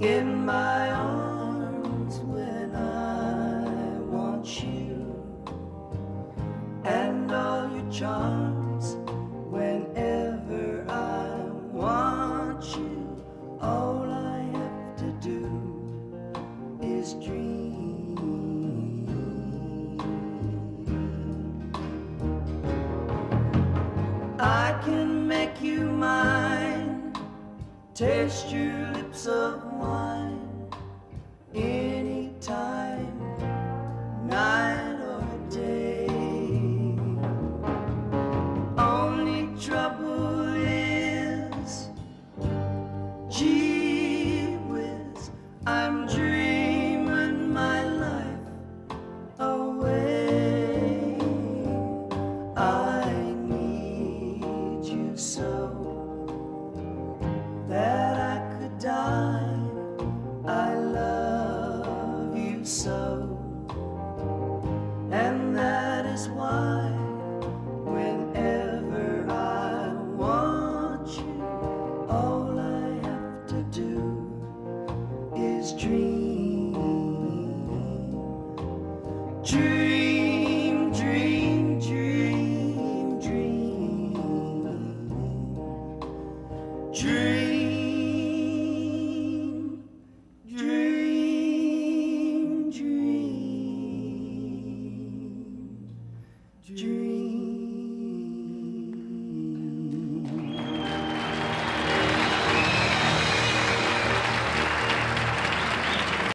in my arms when I want you, and all your charms whenever I want you. All I have to do is dream. I can make you mine taste your lips of wine anytime, night or day. Only trouble is, gee whiz, I'm dreaming my life away. I need you so dream.